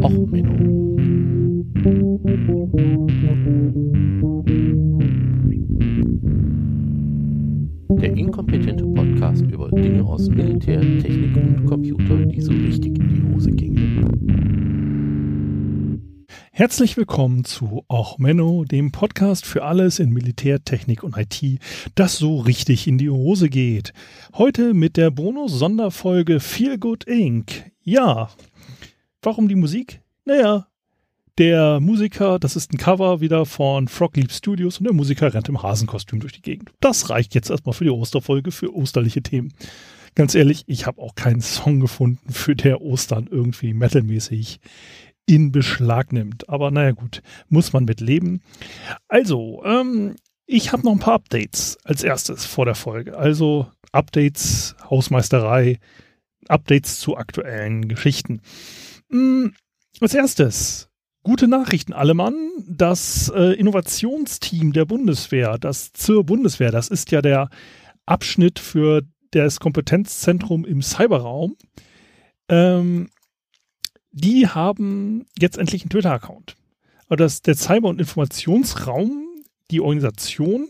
Och, Menno. Der inkompetente Podcast über Dinge aus Militär, Technik und Computer, die so richtig in die Hose gingen. Herzlich willkommen zu Och Menno, dem Podcast für alles in Militär, Technik und IT, das so richtig in die Hose geht. Heute mit der Bonus-Sonderfolge Feel Good Inc. Ja, warum die Musik? Naja, der Musiker, das ist ein Cover wieder von Frog Leap Studios und der Musiker rennt im Hasenkostüm durch die Gegend. Das reicht jetzt erstmal für die Osterfolge, für osterliche Themen. Ganz ehrlich, ich habe auch keinen Song gefunden, für der Ostern irgendwie metalmäßig in Beschlag nimmt. Aber naja gut, muss man mit leben. Also, ähm, ich habe noch ein paar Updates als erstes vor der Folge. Also Updates, Hausmeisterei, Updates zu aktuellen Geschichten. Hm, als erstes, gute Nachrichten alle Mann. Das äh, Innovationsteam der Bundeswehr, das zur Bundeswehr, das ist ja der Abschnitt für das Kompetenzzentrum im Cyberraum. Ähm, die haben jetzt endlich einen Twitter-Account. Aber das, der Cyber- und Informationsraum, die Organisation,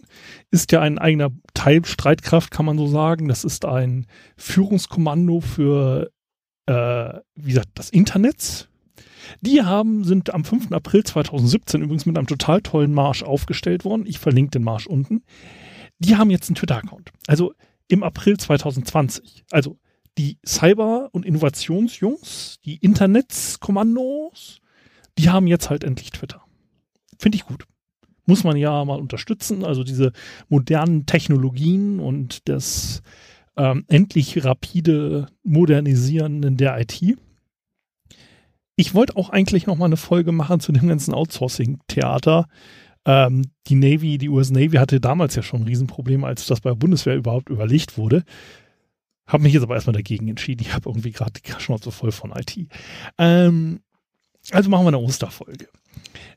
ist ja ein eigener Teil Streitkraft, kann man so sagen. Das ist ein Führungskommando für, äh, wie gesagt, das Internet. Die haben, sind am 5. April 2017 übrigens mit einem total tollen Marsch aufgestellt worden. Ich verlinke den Marsch unten. Die haben jetzt einen Twitter-Account. Also im April 2020. Also die Cyber- und Innovationsjungs, die Internetskommandos, die haben jetzt halt endlich Twitter. Finde ich gut. Muss man ja mal unterstützen. Also diese modernen Technologien und das ähm, endlich rapide Modernisieren in der IT. Ich wollte auch eigentlich noch mal eine Folge machen zu dem ganzen Outsourcing-Theater. Ähm, die Navy, die US Navy hatte damals ja schon ein Riesenproblem, als das bei der Bundeswehr überhaupt überlegt wurde. Habe mich jetzt aber erstmal dagegen entschieden. Ich habe irgendwie gerade die Schnauze voll von IT. Ähm, also machen wir eine Osterfolge.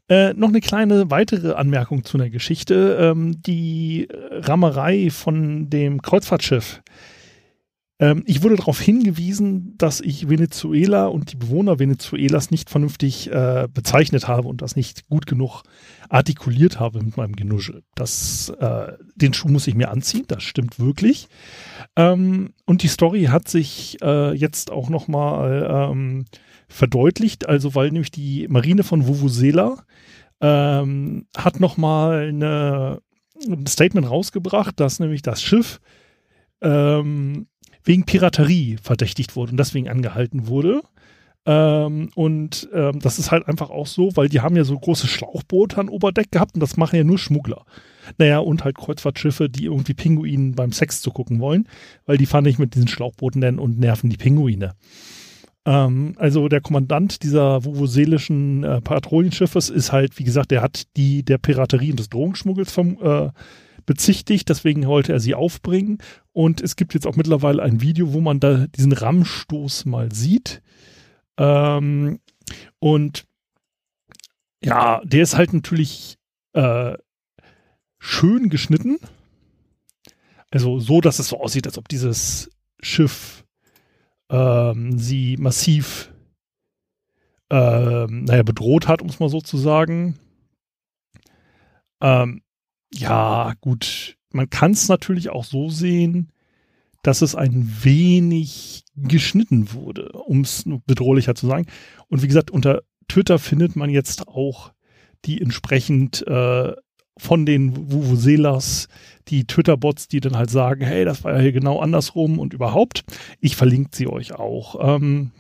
Äh, noch eine kleine weitere Anmerkung zu einer Geschichte. Ähm, die Rammerei von dem Kreuzfahrtschiff. Ähm, ich wurde darauf hingewiesen, dass ich Venezuela und die Bewohner Venezuelas nicht vernünftig äh, bezeichnet habe und das nicht gut genug artikuliert habe mit meinem Genuschel. Das, äh, den Schuh muss ich mir anziehen, das stimmt wirklich. Ähm, und die Story hat sich äh, jetzt auch nochmal ähm, verdeutlicht, also weil nämlich die Marine von Vuvuzela ähm, hat nochmal ein Statement rausgebracht, dass nämlich das Schiff ähm, wegen Piraterie verdächtigt wurde und deswegen angehalten wurde. Ähm, und ähm, das ist halt einfach auch so, weil die haben ja so große Schlauchboote an Oberdeck gehabt und das machen ja nur Schmuggler. Naja, und halt Kreuzfahrtschiffe, die irgendwie Pinguinen beim Sex zugucken wollen, weil die fahren nicht mit diesen Schlauchbooten denn und nerven die Pinguine. Ähm, also der Kommandant dieser vuvuzelischen äh, Patrouillenschiffes ist halt, wie gesagt, der hat die der Piraterie und des Drogenschmuggels vom, äh, bezichtigt, deswegen wollte er sie aufbringen. Und es gibt jetzt auch mittlerweile ein Video, wo man da diesen Rammstoß mal sieht. Ähm, und ja, der ist halt natürlich äh, schön geschnitten. Also so, dass es so aussieht, als ob dieses Schiff ähm, sie massiv ähm, naja, bedroht hat, um es mal so zu sagen. Ähm, ja, gut, man kann es natürlich auch so sehen, dass es ein wenig geschnitten wurde, um es bedrohlicher zu sagen. Und wie gesagt, unter Twitter findet man jetzt auch die entsprechend äh, von den Vuvuzelas, die Twitter-Bots, die dann halt sagen, hey, das war ja hier genau andersrum und überhaupt. Ich verlinke sie euch auch. Ähm,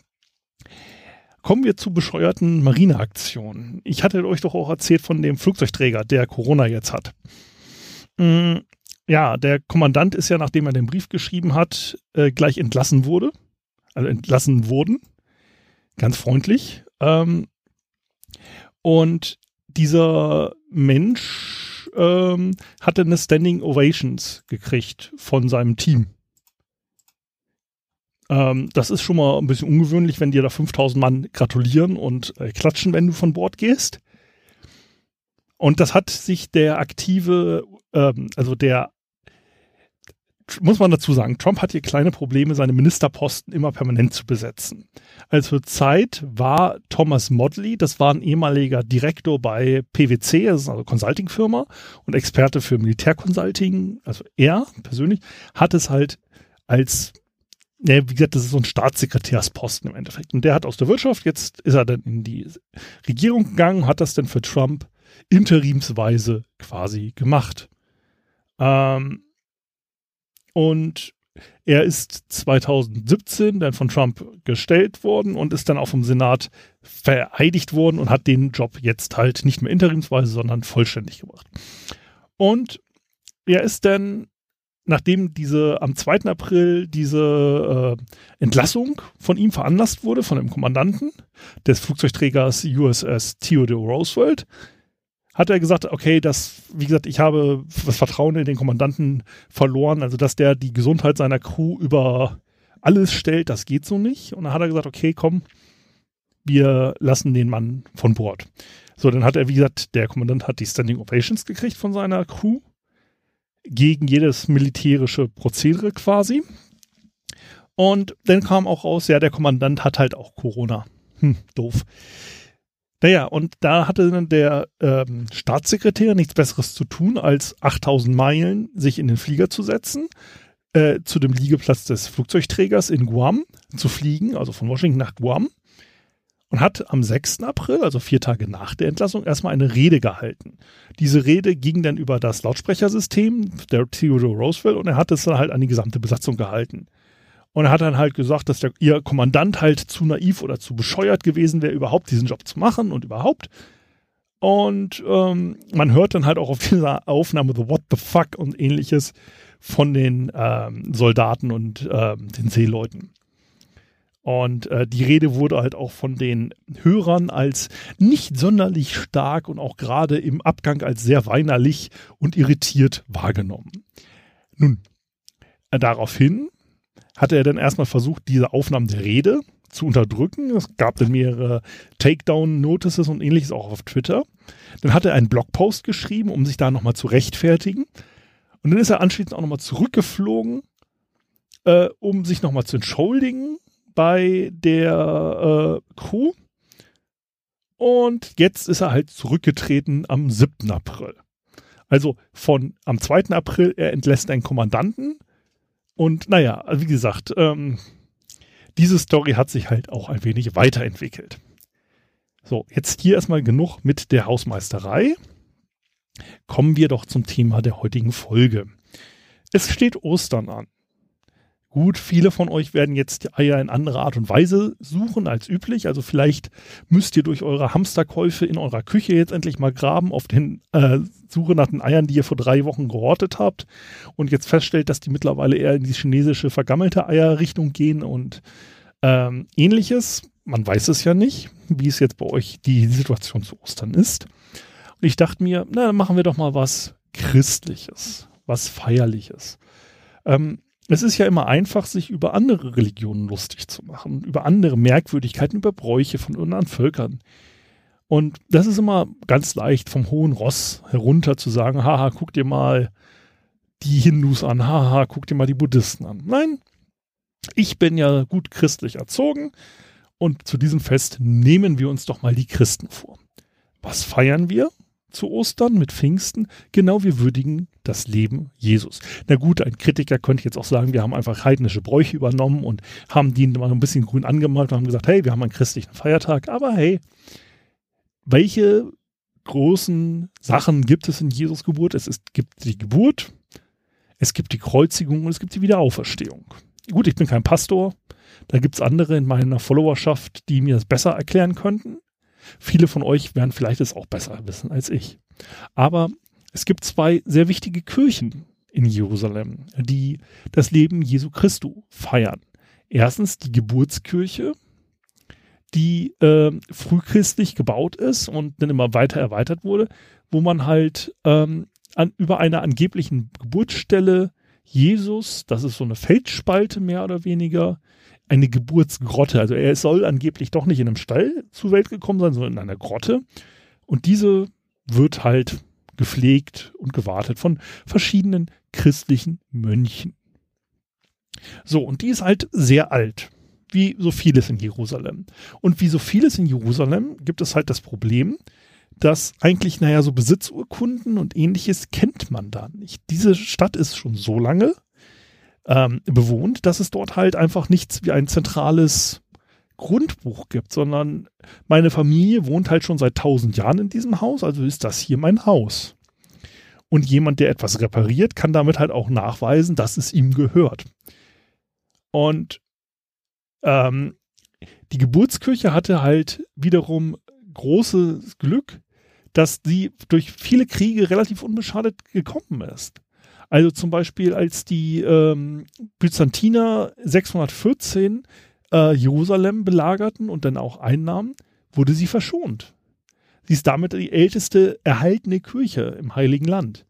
kommen wir zu bescheuerten Marineaktionen. Ich hatte euch doch auch erzählt von dem Flugzeugträger, der Corona jetzt hat. Mm, ja, der Kommandant ist ja, nachdem er den Brief geschrieben hat, äh, gleich entlassen wurde. Also entlassen wurden. Ganz freundlich. Ähm, und dieser Mensch ähm, hatte eine Standing Ovations gekriegt von seinem Team. Ähm, das ist schon mal ein bisschen ungewöhnlich, wenn dir da 5000 Mann gratulieren und äh, klatschen, wenn du von Bord gehst. Und das hat sich der aktive, ähm, also der muss man dazu sagen, Trump hat hier kleine Probleme, seine Ministerposten immer permanent zu besetzen. Also zur Zeit war Thomas Modley, das war ein ehemaliger Direktor bei PwC, eine Consulting-Firma und Experte für Militärconsulting, also er persönlich, hat es halt als, ja, wie gesagt, das ist so ein Staatssekretärsposten im Endeffekt. Und der hat aus der Wirtschaft, jetzt ist er dann in die Regierung gegangen, hat das dann für Trump interimsweise quasi gemacht. Ähm, und er ist 2017 dann von Trump gestellt worden und ist dann auch vom Senat vereidigt worden und hat den Job jetzt halt nicht mehr interimsweise, sondern vollständig gemacht. Und er ist dann, nachdem diese am 2. April diese äh, Entlassung von ihm veranlasst wurde, von dem Kommandanten des Flugzeugträgers USS Theodore Roosevelt, hat er gesagt, okay, das, wie gesagt, ich habe das Vertrauen in den Kommandanten verloren, also dass der die Gesundheit seiner Crew über alles stellt, das geht so nicht. Und dann hat er gesagt, okay, komm, wir lassen den Mann von Bord. So, dann hat er, wie gesagt, der Kommandant hat die Standing Ovations gekriegt von seiner Crew gegen jedes militärische Prozedere quasi. Und dann kam auch raus, ja, der Kommandant hat halt auch Corona. Hm, doof. Naja, und da hatte dann der ähm, Staatssekretär nichts Besseres zu tun, als 8000 Meilen sich in den Flieger zu setzen, äh, zu dem Liegeplatz des Flugzeugträgers in Guam zu fliegen, also von Washington nach Guam, und hat am 6. April, also vier Tage nach der Entlassung, erstmal eine Rede gehalten. Diese Rede ging dann über das Lautsprechersystem der Theodore Roosevelt und er hat es dann halt an die gesamte Besatzung gehalten. Und er hat dann halt gesagt, dass der, ihr Kommandant halt zu naiv oder zu bescheuert gewesen wäre, überhaupt diesen Job zu machen und überhaupt. Und ähm, man hört dann halt auch auf dieser Aufnahme The What the Fuck und ähnliches von den ähm, Soldaten und ähm, den Seeleuten. Und äh, die Rede wurde halt auch von den Hörern als nicht sonderlich stark und auch gerade im Abgang als sehr weinerlich und irritiert wahrgenommen. Nun, äh, daraufhin hatte er dann erstmal versucht, diese Aufnahmen der Rede zu unterdrücken. Es gab dann mehrere Takedown-Notices und ähnliches auch auf Twitter. Dann hat er einen Blogpost geschrieben, um sich da nochmal zu rechtfertigen. Und dann ist er anschließend auch nochmal zurückgeflogen, äh, um sich nochmal zu entschuldigen bei der äh, Crew. Und jetzt ist er halt zurückgetreten am 7. April. Also von am 2. April, er entlässt einen Kommandanten und naja, wie gesagt, ähm, diese Story hat sich halt auch ein wenig weiterentwickelt. So, jetzt hier erstmal genug mit der Hausmeisterei. Kommen wir doch zum Thema der heutigen Folge. Es steht Ostern an. Gut, viele von euch werden jetzt die Eier in anderer Art und Weise suchen als üblich. Also vielleicht müsst ihr durch eure Hamsterkäufe in eurer Küche jetzt endlich mal graben auf den äh, Suche nach den Eiern, die ihr vor drei Wochen gehortet habt und jetzt feststellt, dass die mittlerweile eher in die chinesische vergammelte Eierrichtung gehen und ähm, ähnliches. Man weiß es ja nicht, wie es jetzt bei euch die Situation zu Ostern ist. Und ich dachte mir, na, dann machen wir doch mal was Christliches, was Feierliches. Ähm, es ist ja immer einfach, sich über andere Religionen lustig zu machen, über andere Merkwürdigkeiten, über Bräuche von anderen Völkern. Und das ist immer ganz leicht vom hohen Ross herunter zu sagen, haha, guck dir mal die Hindus an, haha, guck dir mal die Buddhisten an. Nein, ich bin ja gut christlich erzogen und zu diesem Fest nehmen wir uns doch mal die Christen vor. Was feiern wir? zu Ostern mit Pfingsten, genau wir würdigen das Leben Jesus. Na gut, ein Kritiker könnte jetzt auch sagen, wir haben einfach heidnische Bräuche übernommen und haben die mal ein bisschen grün angemalt und haben gesagt, hey, wir haben einen christlichen Feiertag, aber hey, welche großen Sachen gibt es in Jesus Geburt? Es ist, gibt die Geburt, es gibt die Kreuzigung und es gibt die Wiederauferstehung. Gut, ich bin kein Pastor, da gibt es andere in meiner Followerschaft, die mir das besser erklären könnten. Viele von euch werden vielleicht es auch besser wissen als ich. Aber es gibt zwei sehr wichtige Kirchen in Jerusalem, die das Leben Jesu Christu feiern. Erstens die Geburtskirche, die äh, frühchristlich gebaut ist und dann immer weiter erweitert wurde, wo man halt ähm, an, über einer angeblichen Geburtsstelle Jesus, das ist so eine Felsspalte mehr oder weniger, eine Geburtsgrotte. Also er soll angeblich doch nicht in einem Stall zur Welt gekommen sein, sondern in einer Grotte. Und diese wird halt gepflegt und gewartet von verschiedenen christlichen Mönchen. So, und die ist halt sehr alt, wie so vieles in Jerusalem. Und wie so vieles in Jerusalem gibt es halt das Problem, dass eigentlich, naja, so Besitzurkunden und ähnliches kennt man da nicht. Diese Stadt ist schon so lange ähm, bewohnt, dass es dort halt einfach nichts wie ein zentrales Grundbuch gibt, sondern meine Familie wohnt halt schon seit tausend Jahren in diesem Haus, also ist das hier mein Haus. Und jemand, der etwas repariert, kann damit halt auch nachweisen, dass es ihm gehört. Und ähm, die Geburtskirche hatte halt wiederum großes Glück, dass sie durch viele Kriege relativ unbeschadet gekommen ist. Also zum Beispiel, als die ähm, Byzantiner 614 äh, Jerusalem belagerten und dann auch einnahmen, wurde sie verschont. Sie ist damit die älteste erhaltene Kirche im Heiligen Land.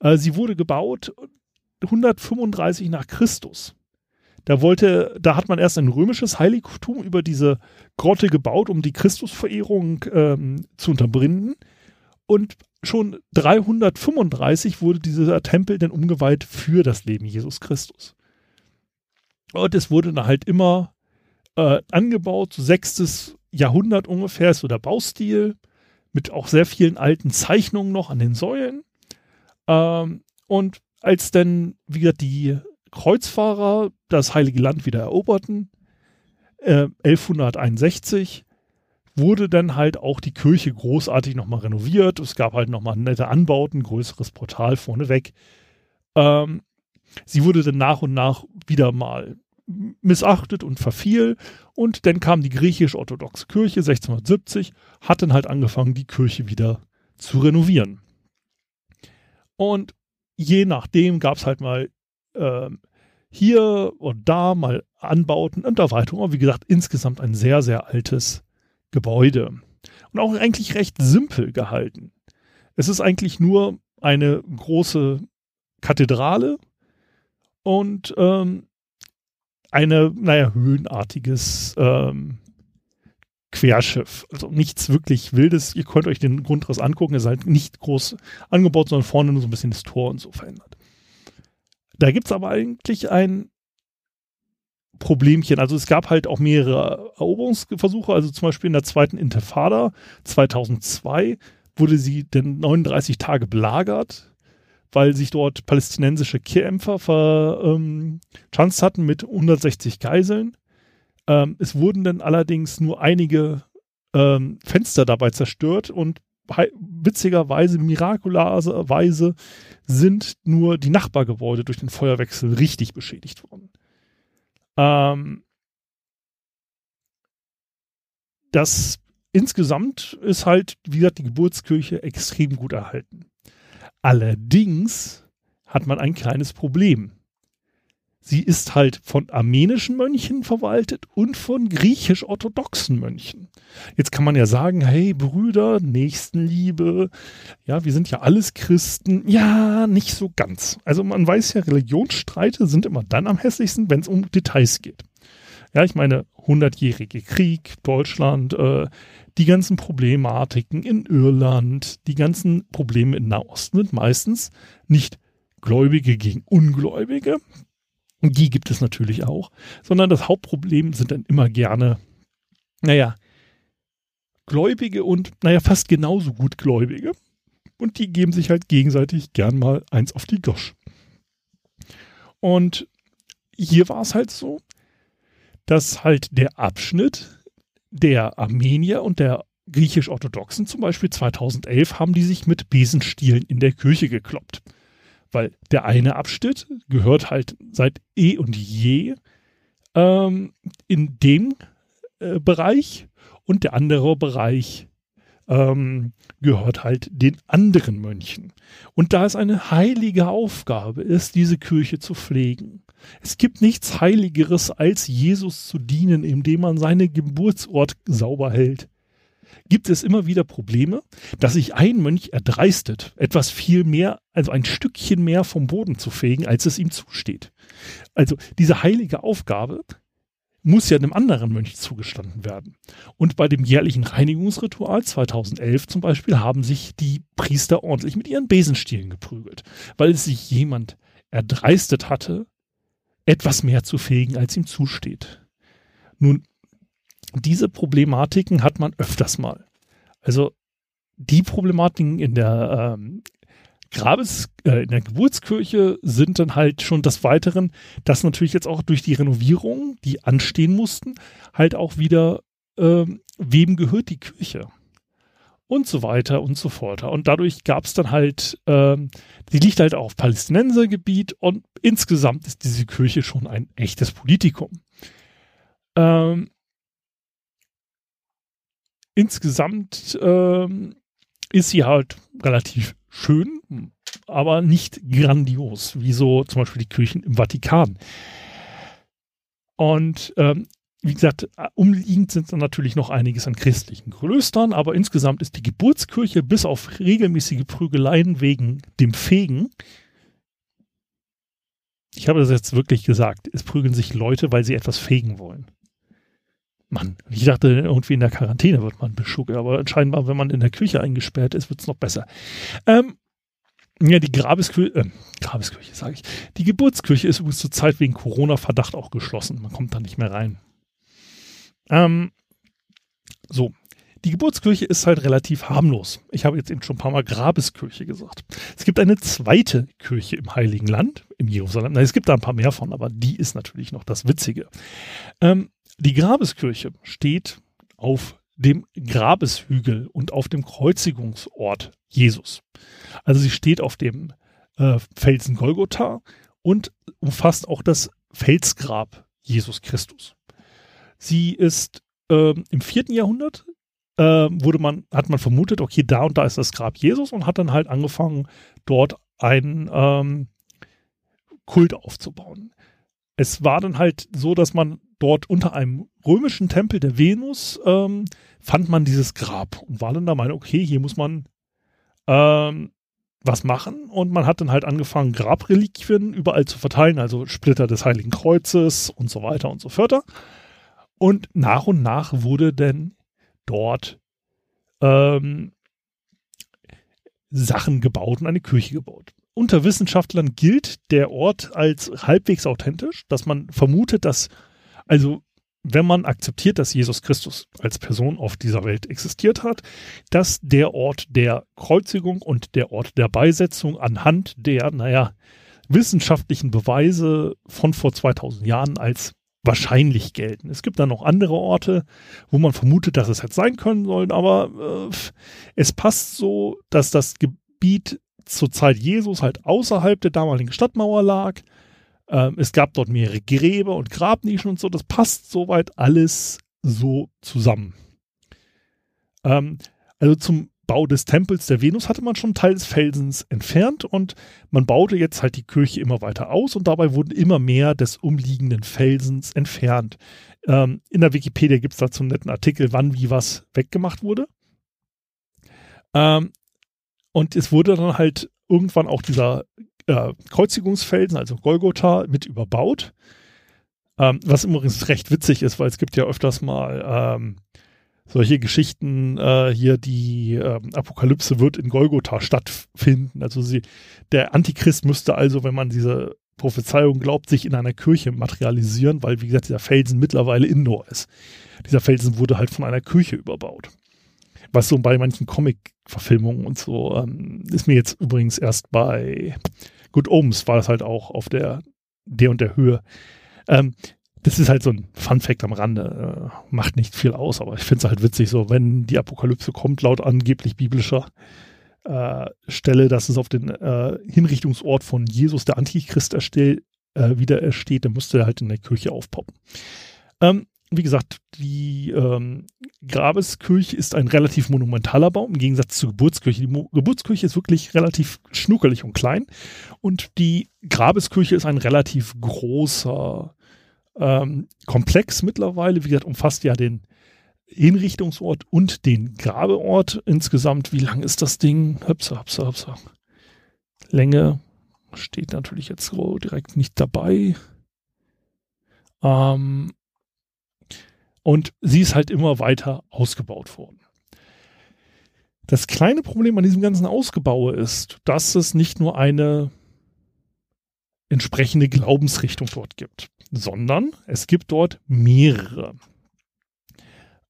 Äh, sie wurde gebaut 135 nach Christus. Da wollte, da hat man erst ein römisches Heiligtum über diese Grotte gebaut, um die Christusverehrung ähm, zu unterbinden. Und schon 335 wurde dieser Tempel dann umgeweiht für das Leben Jesus Christus. Und es wurde dann halt immer äh, angebaut, so sechstes Jahrhundert ungefähr ist so der Baustil, mit auch sehr vielen alten Zeichnungen noch an den Säulen. Ähm, und als dann, wie gesagt, die Kreuzfahrer das Heilige Land wieder eroberten. Äh, 1161 wurde dann halt auch die Kirche großartig nochmal renoviert. Es gab halt nochmal nette Anbauten, größeres Portal vorneweg. Ähm, sie wurde dann nach und nach wieder mal missachtet und verfiel. Und dann kam die griechisch-orthodoxe Kirche 1670, hat dann halt angefangen, die Kirche wieder zu renovieren. Und je nachdem gab es halt mal ähm, hier und da mal Anbauten und Erweiterungen. Aber wie gesagt, insgesamt ein sehr, sehr altes Gebäude. Und auch eigentlich recht simpel gehalten. Es ist eigentlich nur eine große Kathedrale und ähm, eine, naja, höhenartiges ähm, Querschiff. Also nichts wirklich Wildes. Ihr könnt euch den Grundriss angucken. Es ist halt nicht groß angebaut, sondern vorne nur so ein bisschen das Tor und so verändert. Da gibt es aber eigentlich ein Problemchen. Also es gab halt auch mehrere Eroberungsversuche. Also zum Beispiel in der zweiten Intifada 2002 wurde sie denn 39 Tage belagert, weil sich dort palästinensische Kämpfer verschanzt ähm, hatten mit 160 Geiseln. Ähm, es wurden dann allerdings nur einige ähm, Fenster dabei zerstört und witzigerweise, mirakularerweise sind nur die Nachbargebäude durch den Feuerwechsel richtig beschädigt worden. Ähm, das insgesamt ist halt, wie gesagt, die Geburtskirche extrem gut erhalten. Allerdings hat man ein kleines Problem. Sie ist halt von armenischen Mönchen verwaltet und von griechisch-orthodoxen Mönchen. Jetzt kann man ja sagen, hey Brüder, Nächstenliebe, ja, wir sind ja alles Christen. Ja, nicht so ganz. Also man weiß ja, Religionsstreite sind immer dann am hässlichsten, wenn es um Details geht. Ja, ich meine, hundertjährige Krieg, Deutschland, äh, die ganzen Problematiken in Irland, die ganzen Probleme in Nahosten sind meistens nicht Gläubige gegen Ungläubige, die gibt es natürlich auch, sondern das Hauptproblem sind dann immer gerne, naja, Gläubige und, naja, fast genauso gut Gläubige. Und die geben sich halt gegenseitig gern mal eins auf die Gosch. Und hier war es halt so, dass halt der Abschnitt der Armenier und der griechisch-orthodoxen zum Beispiel 2011 haben die sich mit Besenstielen in der Kirche gekloppt weil der eine Abschnitt gehört halt seit eh und je ähm, in dem äh, Bereich und der andere Bereich ähm, gehört halt den anderen Mönchen. Und da es eine heilige Aufgabe ist, diese Kirche zu pflegen. Es gibt nichts Heiligeres, als Jesus zu dienen, indem man seinen Geburtsort sauber hält gibt es immer wieder Probleme, dass sich ein Mönch erdreistet, etwas viel mehr, also ein Stückchen mehr vom Boden zu fegen, als es ihm zusteht. Also diese heilige Aufgabe muss ja einem anderen Mönch zugestanden werden. Und bei dem jährlichen Reinigungsritual 2011 zum Beispiel haben sich die Priester ordentlich mit ihren Besenstielen geprügelt, weil es sich jemand erdreistet hatte, etwas mehr zu fegen, als ihm zusteht. Nun, diese Problematiken hat man öfters mal. Also die Problematiken in der ähm, Grabes, äh, in der Geburtskirche sind dann halt schon des Weiteren, dass natürlich jetzt auch durch die Renovierungen, die anstehen mussten, halt auch wieder, ähm, wem gehört die Kirche? Und so weiter und so fort. Und dadurch gab es dann halt, ähm, die liegt halt auf Palästinensergebiet und insgesamt ist diese Kirche schon ein echtes Politikum. Ähm, insgesamt ähm, ist sie halt relativ schön, aber nicht grandios, wie so zum Beispiel die Kirchen im Vatikan. Und ähm, wie gesagt, umliegend sind dann natürlich noch einiges an christlichen Klöstern, aber insgesamt ist die Geburtskirche bis auf regelmäßige Prügeleien wegen dem Fegen. Ich habe das jetzt wirklich gesagt, es prügeln sich Leute, weil sie etwas fegen wollen. Mann, ich dachte, irgendwie in der Quarantäne wird man beschuckt, aber scheinbar, wenn man in der Küche eingesperrt ist, wird es noch besser. Ähm, ja, die Grabeskirche, äh, Grabeskirche sage ich. Die Geburtskirche ist übrigens zur Zeit wegen Corona-Verdacht auch geschlossen. Man kommt da nicht mehr rein. Ähm, so, die Geburtskirche ist halt relativ harmlos. Ich habe jetzt eben schon ein paar Mal Grabeskirche gesagt. Es gibt eine zweite Kirche im Heiligen Land, im Jerusalem. Na, es gibt da ein paar mehr von, aber die ist natürlich noch das Witzige. Ähm, die Grabeskirche steht auf dem Grabeshügel und auf dem Kreuzigungsort Jesus. Also sie steht auf dem äh, Felsen Golgotha und umfasst auch das Felsgrab Jesus Christus. Sie ist äh, im vierten Jahrhundert äh, wurde man, hat man vermutet, okay, da und da ist das Grab Jesus und hat dann halt angefangen, dort einen ähm, Kult aufzubauen. Es war dann halt so, dass man dort unter einem römischen Tempel der Venus ähm, fand man dieses Grab und war dann der Meinung, okay, hier muss man ähm, was machen und man hat dann halt angefangen, Grabreliquien überall zu verteilen, also Splitter des Heiligen Kreuzes und so weiter und so fort. Und nach und nach wurde denn dort ähm, Sachen gebaut und eine Kirche gebaut. Unter Wissenschaftlern gilt der Ort als halbwegs authentisch, dass man vermutet, dass also wenn man akzeptiert, dass Jesus Christus als Person auf dieser Welt existiert hat, dass der Ort der Kreuzigung und der Ort der Beisetzung anhand der, naja, wissenschaftlichen Beweise von vor 2000 Jahren als wahrscheinlich gelten. Es gibt dann noch andere Orte, wo man vermutet, dass es hätte sein können sollen, aber äh, es passt so, dass das Gebiet zur Zeit Jesus halt außerhalb der damaligen Stadtmauer lag ähm, es gab dort mehrere Gräber und Grabnischen und so. Das passt soweit alles so zusammen. Ähm, also zum Bau des Tempels der Venus hatte man schon einen Teil des Felsens entfernt und man baute jetzt halt die Kirche immer weiter aus und dabei wurden immer mehr des umliegenden Felsens entfernt. Ähm, in der Wikipedia gibt es dazu einen netten Artikel, wann wie was weggemacht wurde. Ähm, und es wurde dann halt irgendwann auch dieser äh, Kreuzigungsfelsen, also Golgotha, mit überbaut. Ähm, was übrigens recht witzig ist, weil es gibt ja öfters mal ähm, solche Geschichten äh, hier, die äh, Apokalypse wird in Golgotha stattfinden. Also sie, der Antichrist müsste also, wenn man diese Prophezeiung glaubt, sich in einer Kirche materialisieren, weil, wie gesagt, dieser Felsen mittlerweile indoor ist. Dieser Felsen wurde halt von einer Kirche überbaut. Was so bei manchen Comic-Verfilmungen und so ähm, ist mir jetzt übrigens erst bei Good Omens war das halt auch auf der, der und der Höhe. Ähm, das ist halt so ein Fun-Fact am Rande. Äh, macht nicht viel aus, aber ich finde es halt witzig, so wenn die Apokalypse kommt, laut angeblich biblischer äh, Stelle, dass es auf den äh, Hinrichtungsort von Jesus, der Antichrist, erstell, äh, wieder ersteht, dann müsste er halt in der Kirche aufpoppen. Ähm, wie gesagt, die ähm, Grabeskirche ist ein relativ monumentaler Baum im Gegensatz zur Geburtskirche. Die Mo Geburtskirche ist wirklich relativ schnuckelig und klein und die Grabeskirche ist ein relativ großer ähm, Komplex mittlerweile. Wie gesagt, umfasst ja den Hinrichtungsort und den Grabeort insgesamt. Wie lang ist das Ding? Hüpsa, hüpsa, hüpsa. Länge steht natürlich jetzt so direkt nicht dabei. Ähm, und sie ist halt immer weiter ausgebaut worden. Das kleine Problem an diesem ganzen Ausgebaue ist, dass es nicht nur eine entsprechende Glaubensrichtung dort gibt, sondern es gibt dort mehrere.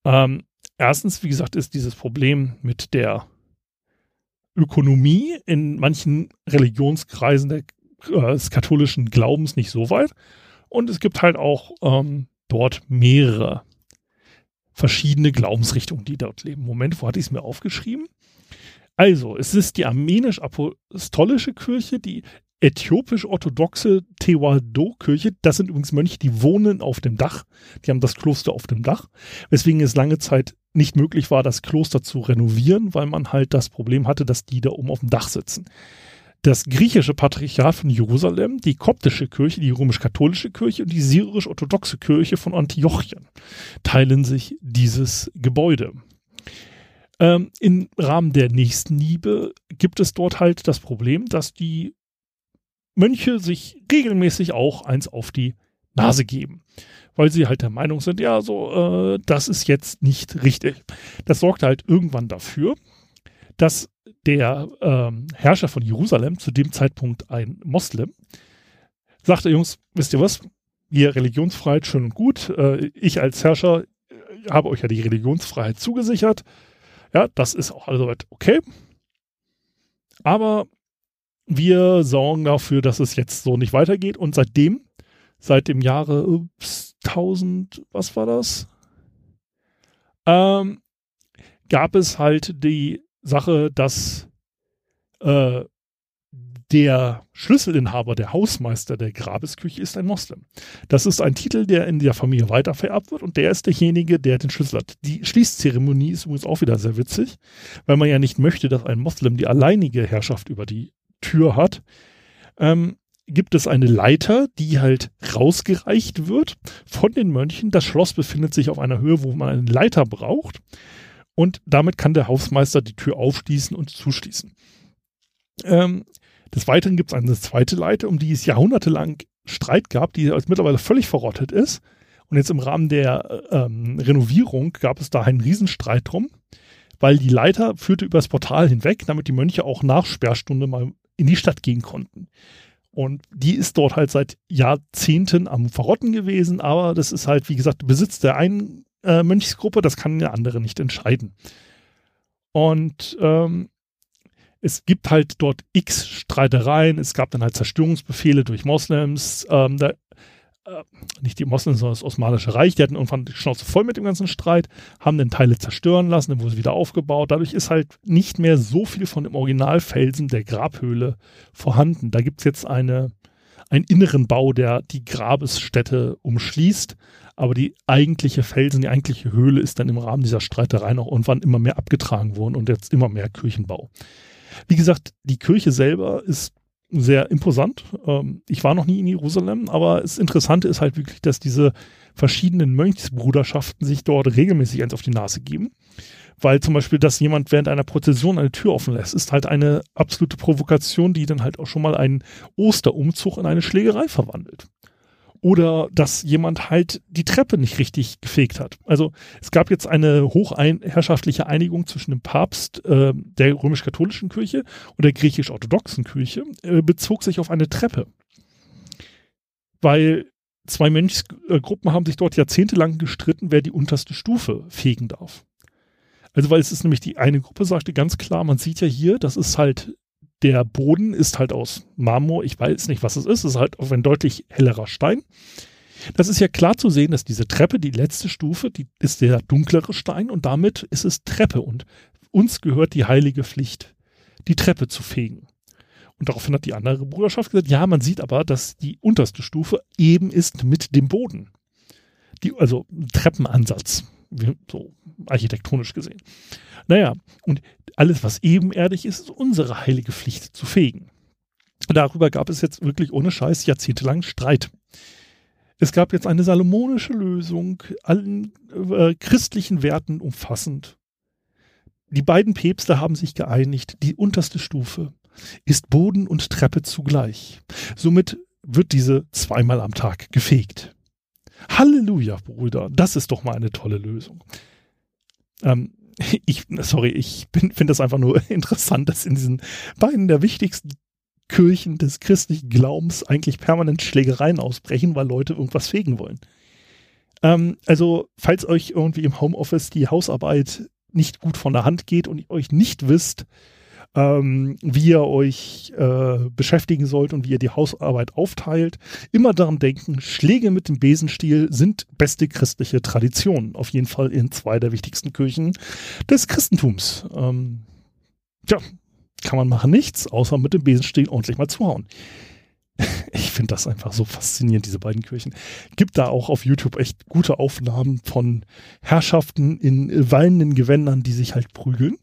Ähm, erstens, wie gesagt, ist dieses Problem mit der Ökonomie in manchen Religionskreisen der, äh, des katholischen Glaubens nicht so weit. Und es gibt halt auch ähm, dort mehrere verschiedene Glaubensrichtungen, die dort leben. Moment, wo hatte ich es mir aufgeschrieben? Also, es ist die armenisch-apostolische Kirche, die äthiopisch-orthodoxe Tewahedo-Kirche. Das sind übrigens Mönche, die wohnen auf dem Dach. Die haben das Kloster auf dem Dach, weswegen es lange Zeit nicht möglich war, das Kloster zu renovieren, weil man halt das Problem hatte, dass die da oben auf dem Dach sitzen. Das griechische Patriarchat von Jerusalem, die koptische Kirche, die römisch-katholische Kirche und die syrisch-orthodoxe Kirche von Antiochien teilen sich dieses Gebäude. Ähm, Im Rahmen der Nächstenliebe gibt es dort halt das Problem, dass die Mönche sich regelmäßig auch eins auf die Nase geben weil sie halt der Meinung sind, ja, so, äh, das ist jetzt nicht richtig. Das sorgt halt irgendwann dafür, dass der ähm, Herrscher von Jerusalem, zu dem Zeitpunkt ein Moslem, sagte, Jungs, wisst ihr was? Hier Religionsfreiheit schön und gut. Äh, ich als Herrscher äh, habe euch ja die Religionsfreiheit zugesichert. Ja, das ist auch also okay. Aber wir sorgen dafür, dass es jetzt so nicht weitergeht. Und seitdem, seit dem Jahre ups, 1000, was war das? Ähm, gab es halt die Sache, dass äh, der Schlüsselinhaber, der Hausmeister der Grabesküche ist ein Moslem. Das ist ein Titel, der in der Familie weitervererbt wird und der ist derjenige, der den Schlüssel hat. Die Schließzeremonie ist übrigens auch wieder sehr witzig, weil man ja nicht möchte, dass ein Moslem die alleinige Herrschaft über die Tür hat. Ähm, gibt es eine Leiter, die halt rausgereicht wird von den Mönchen. Das Schloss befindet sich auf einer Höhe, wo man eine Leiter braucht. Und damit kann der Hausmeister die Tür aufschließen und zuschließen. Ähm, des Weiteren gibt es eine zweite Leiter, um die es jahrhundertelang Streit gab, die als mittlerweile völlig verrottet ist. Und jetzt im Rahmen der ähm, Renovierung gab es da einen Riesenstreit drum, weil die Leiter führte übers Portal hinweg, damit die Mönche auch nach Sperrstunde mal in die Stadt gehen konnten. Und die ist dort halt seit Jahrzehnten am Verrotten gewesen, aber das ist halt, wie gesagt, Besitz der einen äh, Mönchsgruppe, das kann der andere nicht entscheiden. Und ähm, es gibt halt dort x Streitereien, es gab dann halt Zerstörungsbefehle durch Moslems, ähm, da äh, nicht die Moslems, sondern das Osmanische Reich, die hatten irgendwann die Schnauze voll mit dem ganzen Streit, haben dann Teile zerstören lassen, dann wurde es wieder aufgebaut. Dadurch ist halt nicht mehr so viel von dem Originalfelsen der Grabhöhle vorhanden. Da gibt es jetzt eine, einen inneren Bau, der die Grabesstätte umschließt. Aber die eigentliche Felsen, die eigentliche Höhle ist dann im Rahmen dieser Streiterei noch irgendwann immer mehr abgetragen worden und jetzt immer mehr Kirchenbau. Wie gesagt, die Kirche selber ist sehr imposant. Ähm, ich war noch nie in Jerusalem, aber das Interessante ist halt wirklich, dass diese verschiedenen Mönchsbruderschaften sich dort regelmäßig eins auf die Nase geben. Weil zum Beispiel, dass jemand während einer Prozession eine Tür offen lässt, ist halt eine absolute Provokation, die dann halt auch schon mal einen Osterumzug in eine Schlägerei verwandelt oder dass jemand halt die Treppe nicht richtig gefegt hat. Also es gab jetzt eine hochherrschaftliche Einigung zwischen dem Papst äh, der römisch-katholischen Kirche und der griechisch-orthodoxen Kirche, äh, bezog sich auf eine Treppe. Weil zwei Mönchsgruppen haben sich dort jahrzehntelang gestritten, wer die unterste Stufe fegen darf. Also weil es ist nämlich die eine Gruppe sagte ganz klar, man sieht ja hier, das ist halt der Boden ist halt aus Marmor. Ich weiß nicht, was es ist. Es ist halt auf ein deutlich hellerer Stein. Das ist ja klar zu sehen, dass diese Treppe, die letzte Stufe, die ist der dunklere Stein und damit ist es Treppe und uns gehört die heilige Pflicht, die Treppe zu fegen. Und daraufhin hat die andere Bruderschaft gesagt, ja, man sieht aber, dass die unterste Stufe eben ist mit dem Boden. Die, also Treppenansatz so architektonisch gesehen. Naja, und alles, was ebenerdig ist, ist unsere heilige Pflicht zu fegen. Darüber gab es jetzt wirklich ohne Scheiß jahrzehntelang Streit. Es gab jetzt eine salomonische Lösung, allen äh, christlichen Werten umfassend. Die beiden Päpste haben sich geeinigt, die unterste Stufe ist Boden und Treppe zugleich. Somit wird diese zweimal am Tag gefegt. Halleluja, Brüder. Das ist doch mal eine tolle Lösung. Ähm, ich, sorry, ich finde das einfach nur interessant, dass in diesen beiden der wichtigsten Kirchen des christlichen Glaubens eigentlich permanent Schlägereien ausbrechen, weil Leute irgendwas fegen wollen. Ähm, also, falls euch irgendwie im Homeoffice die Hausarbeit nicht gut von der Hand geht und ihr euch nicht wisst, ähm, wie ihr euch äh, beschäftigen sollt und wie ihr die Hausarbeit aufteilt, immer daran denken, Schläge mit dem Besenstiel sind beste christliche Tradition. Auf jeden Fall in zwei der wichtigsten Kirchen des Christentums. Ähm, ja, kann man machen nichts, außer mit dem Besenstiel ordentlich mal zuhauen. Ich finde das einfach so faszinierend, diese beiden Kirchen. Gibt da auch auf YouTube echt gute Aufnahmen von Herrschaften in wallenden Gewändern, die sich halt prügeln.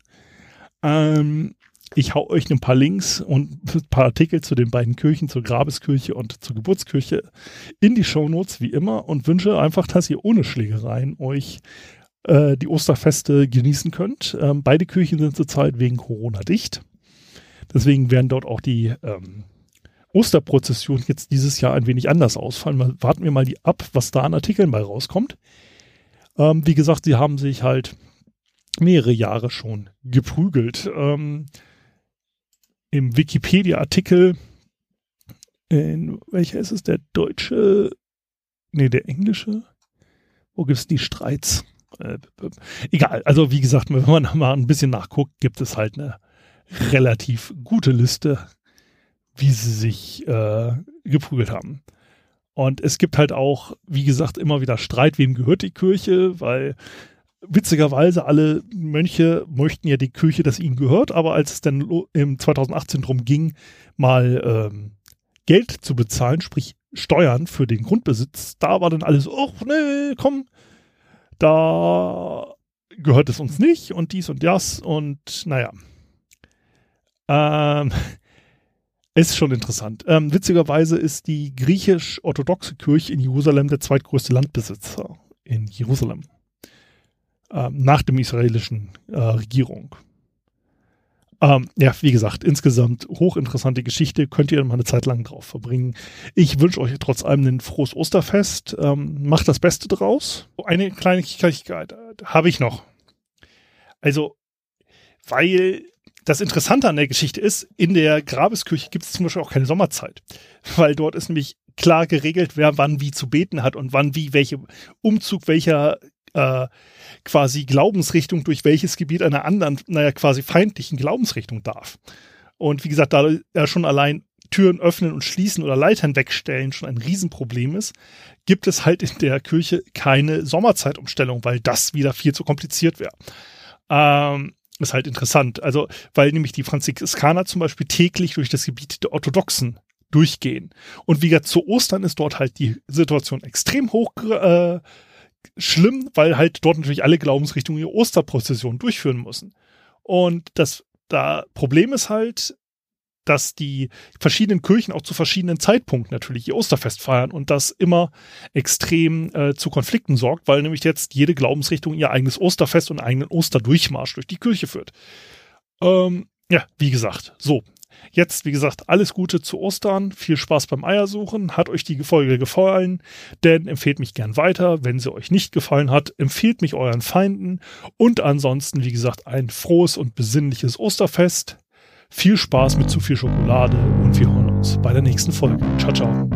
Ähm, ich hau euch ein paar Links und ein paar Artikel zu den beiden Kirchen, zur Grabeskirche und zur Geburtskirche in die Shownotes, wie immer, und wünsche einfach, dass ihr ohne Schlägereien euch äh, die Osterfeste genießen könnt. Ähm, beide Kirchen sind zurzeit wegen Corona dicht. Deswegen werden dort auch die ähm, Osterprozessionen jetzt dieses Jahr ein wenig anders ausfallen. Mal, warten wir mal die ab, was da an Artikeln bei rauskommt. Ähm, wie gesagt, sie haben sich halt mehrere Jahre schon geprügelt. Ähm, Im Wikipedia-Artikel, in welcher ist es? Der deutsche, nee, der englische? Wo gibt es die Streits? Äh, egal, also wie gesagt, wenn man mal ein bisschen nachguckt, gibt es halt eine relativ gute Liste, wie sie sich äh, geprügelt haben. Und es gibt halt auch, wie gesagt, immer wieder Streit, wem gehört die Kirche, weil witzigerweise alle Mönche möchten ja die Kirche, dass ihnen gehört, aber als es dann im 2018 darum ging, mal ähm, Geld zu bezahlen, sprich Steuern für den Grundbesitz, da war dann alles, oh nee, komm, da gehört es uns nicht und dies und das und naja. Ähm, ist schon interessant. Ähm, witzigerweise ist die griechisch-orthodoxe Kirche in Jerusalem der zweitgrößte Landbesitzer in Jerusalem. Ähm, nach dem israelischen äh, Regierung. Ähm, ja, wie gesagt, insgesamt hochinteressante Geschichte. Könnt ihr mal eine Zeit lang drauf verbringen. Ich wünsche euch trotz allem ein frohes Osterfest. Ähm, macht das Beste draus. Eine kleine Kleinigkeit äh, habe ich noch. Also, weil das Interessante an der Geschichte ist, in der Grabeskirche gibt es zum Beispiel auch keine Sommerzeit, weil dort ist nämlich klar geregelt, wer wann wie zu beten hat und wann wie welche Umzug welcher äh, quasi Glaubensrichtung durch welches Gebiet einer anderen, naja, quasi feindlichen Glaubensrichtung darf. Und wie gesagt, da ja schon allein Türen öffnen und schließen oder Leitern wegstellen schon ein Riesenproblem ist, gibt es halt in der Kirche keine Sommerzeitumstellung, weil das wieder viel zu kompliziert wäre. Ähm, ist halt interessant. Also, weil nämlich die Franziskaner zum Beispiel täglich durch das Gebiet der Orthodoxen durchgehen. Und wie gesagt, zu Ostern ist dort halt die Situation extrem hoch äh, schlimm, weil halt dort natürlich alle Glaubensrichtungen ihre Osterprozession durchführen müssen. Und das da Problem ist halt, dass die verschiedenen Kirchen auch zu verschiedenen Zeitpunkten natürlich ihr Osterfest feiern und das immer extrem äh, zu Konflikten sorgt, weil nämlich jetzt jede Glaubensrichtung ihr eigenes Osterfest und eigenen Osterdurchmarsch durch die Kirche führt. Ähm, ja, wie gesagt, so. Jetzt, wie gesagt, alles Gute zu Ostern. Viel Spaß beim Eiersuchen. Hat euch die Folge gefallen? Denn empfehlt mich gern weiter. Wenn sie euch nicht gefallen hat, empfehlt mich euren Feinden. Und ansonsten, wie gesagt, ein frohes und besinnliches Osterfest. Viel Spaß mit zu viel Schokolade und wir hören uns bei der nächsten Folge. Ciao, ciao.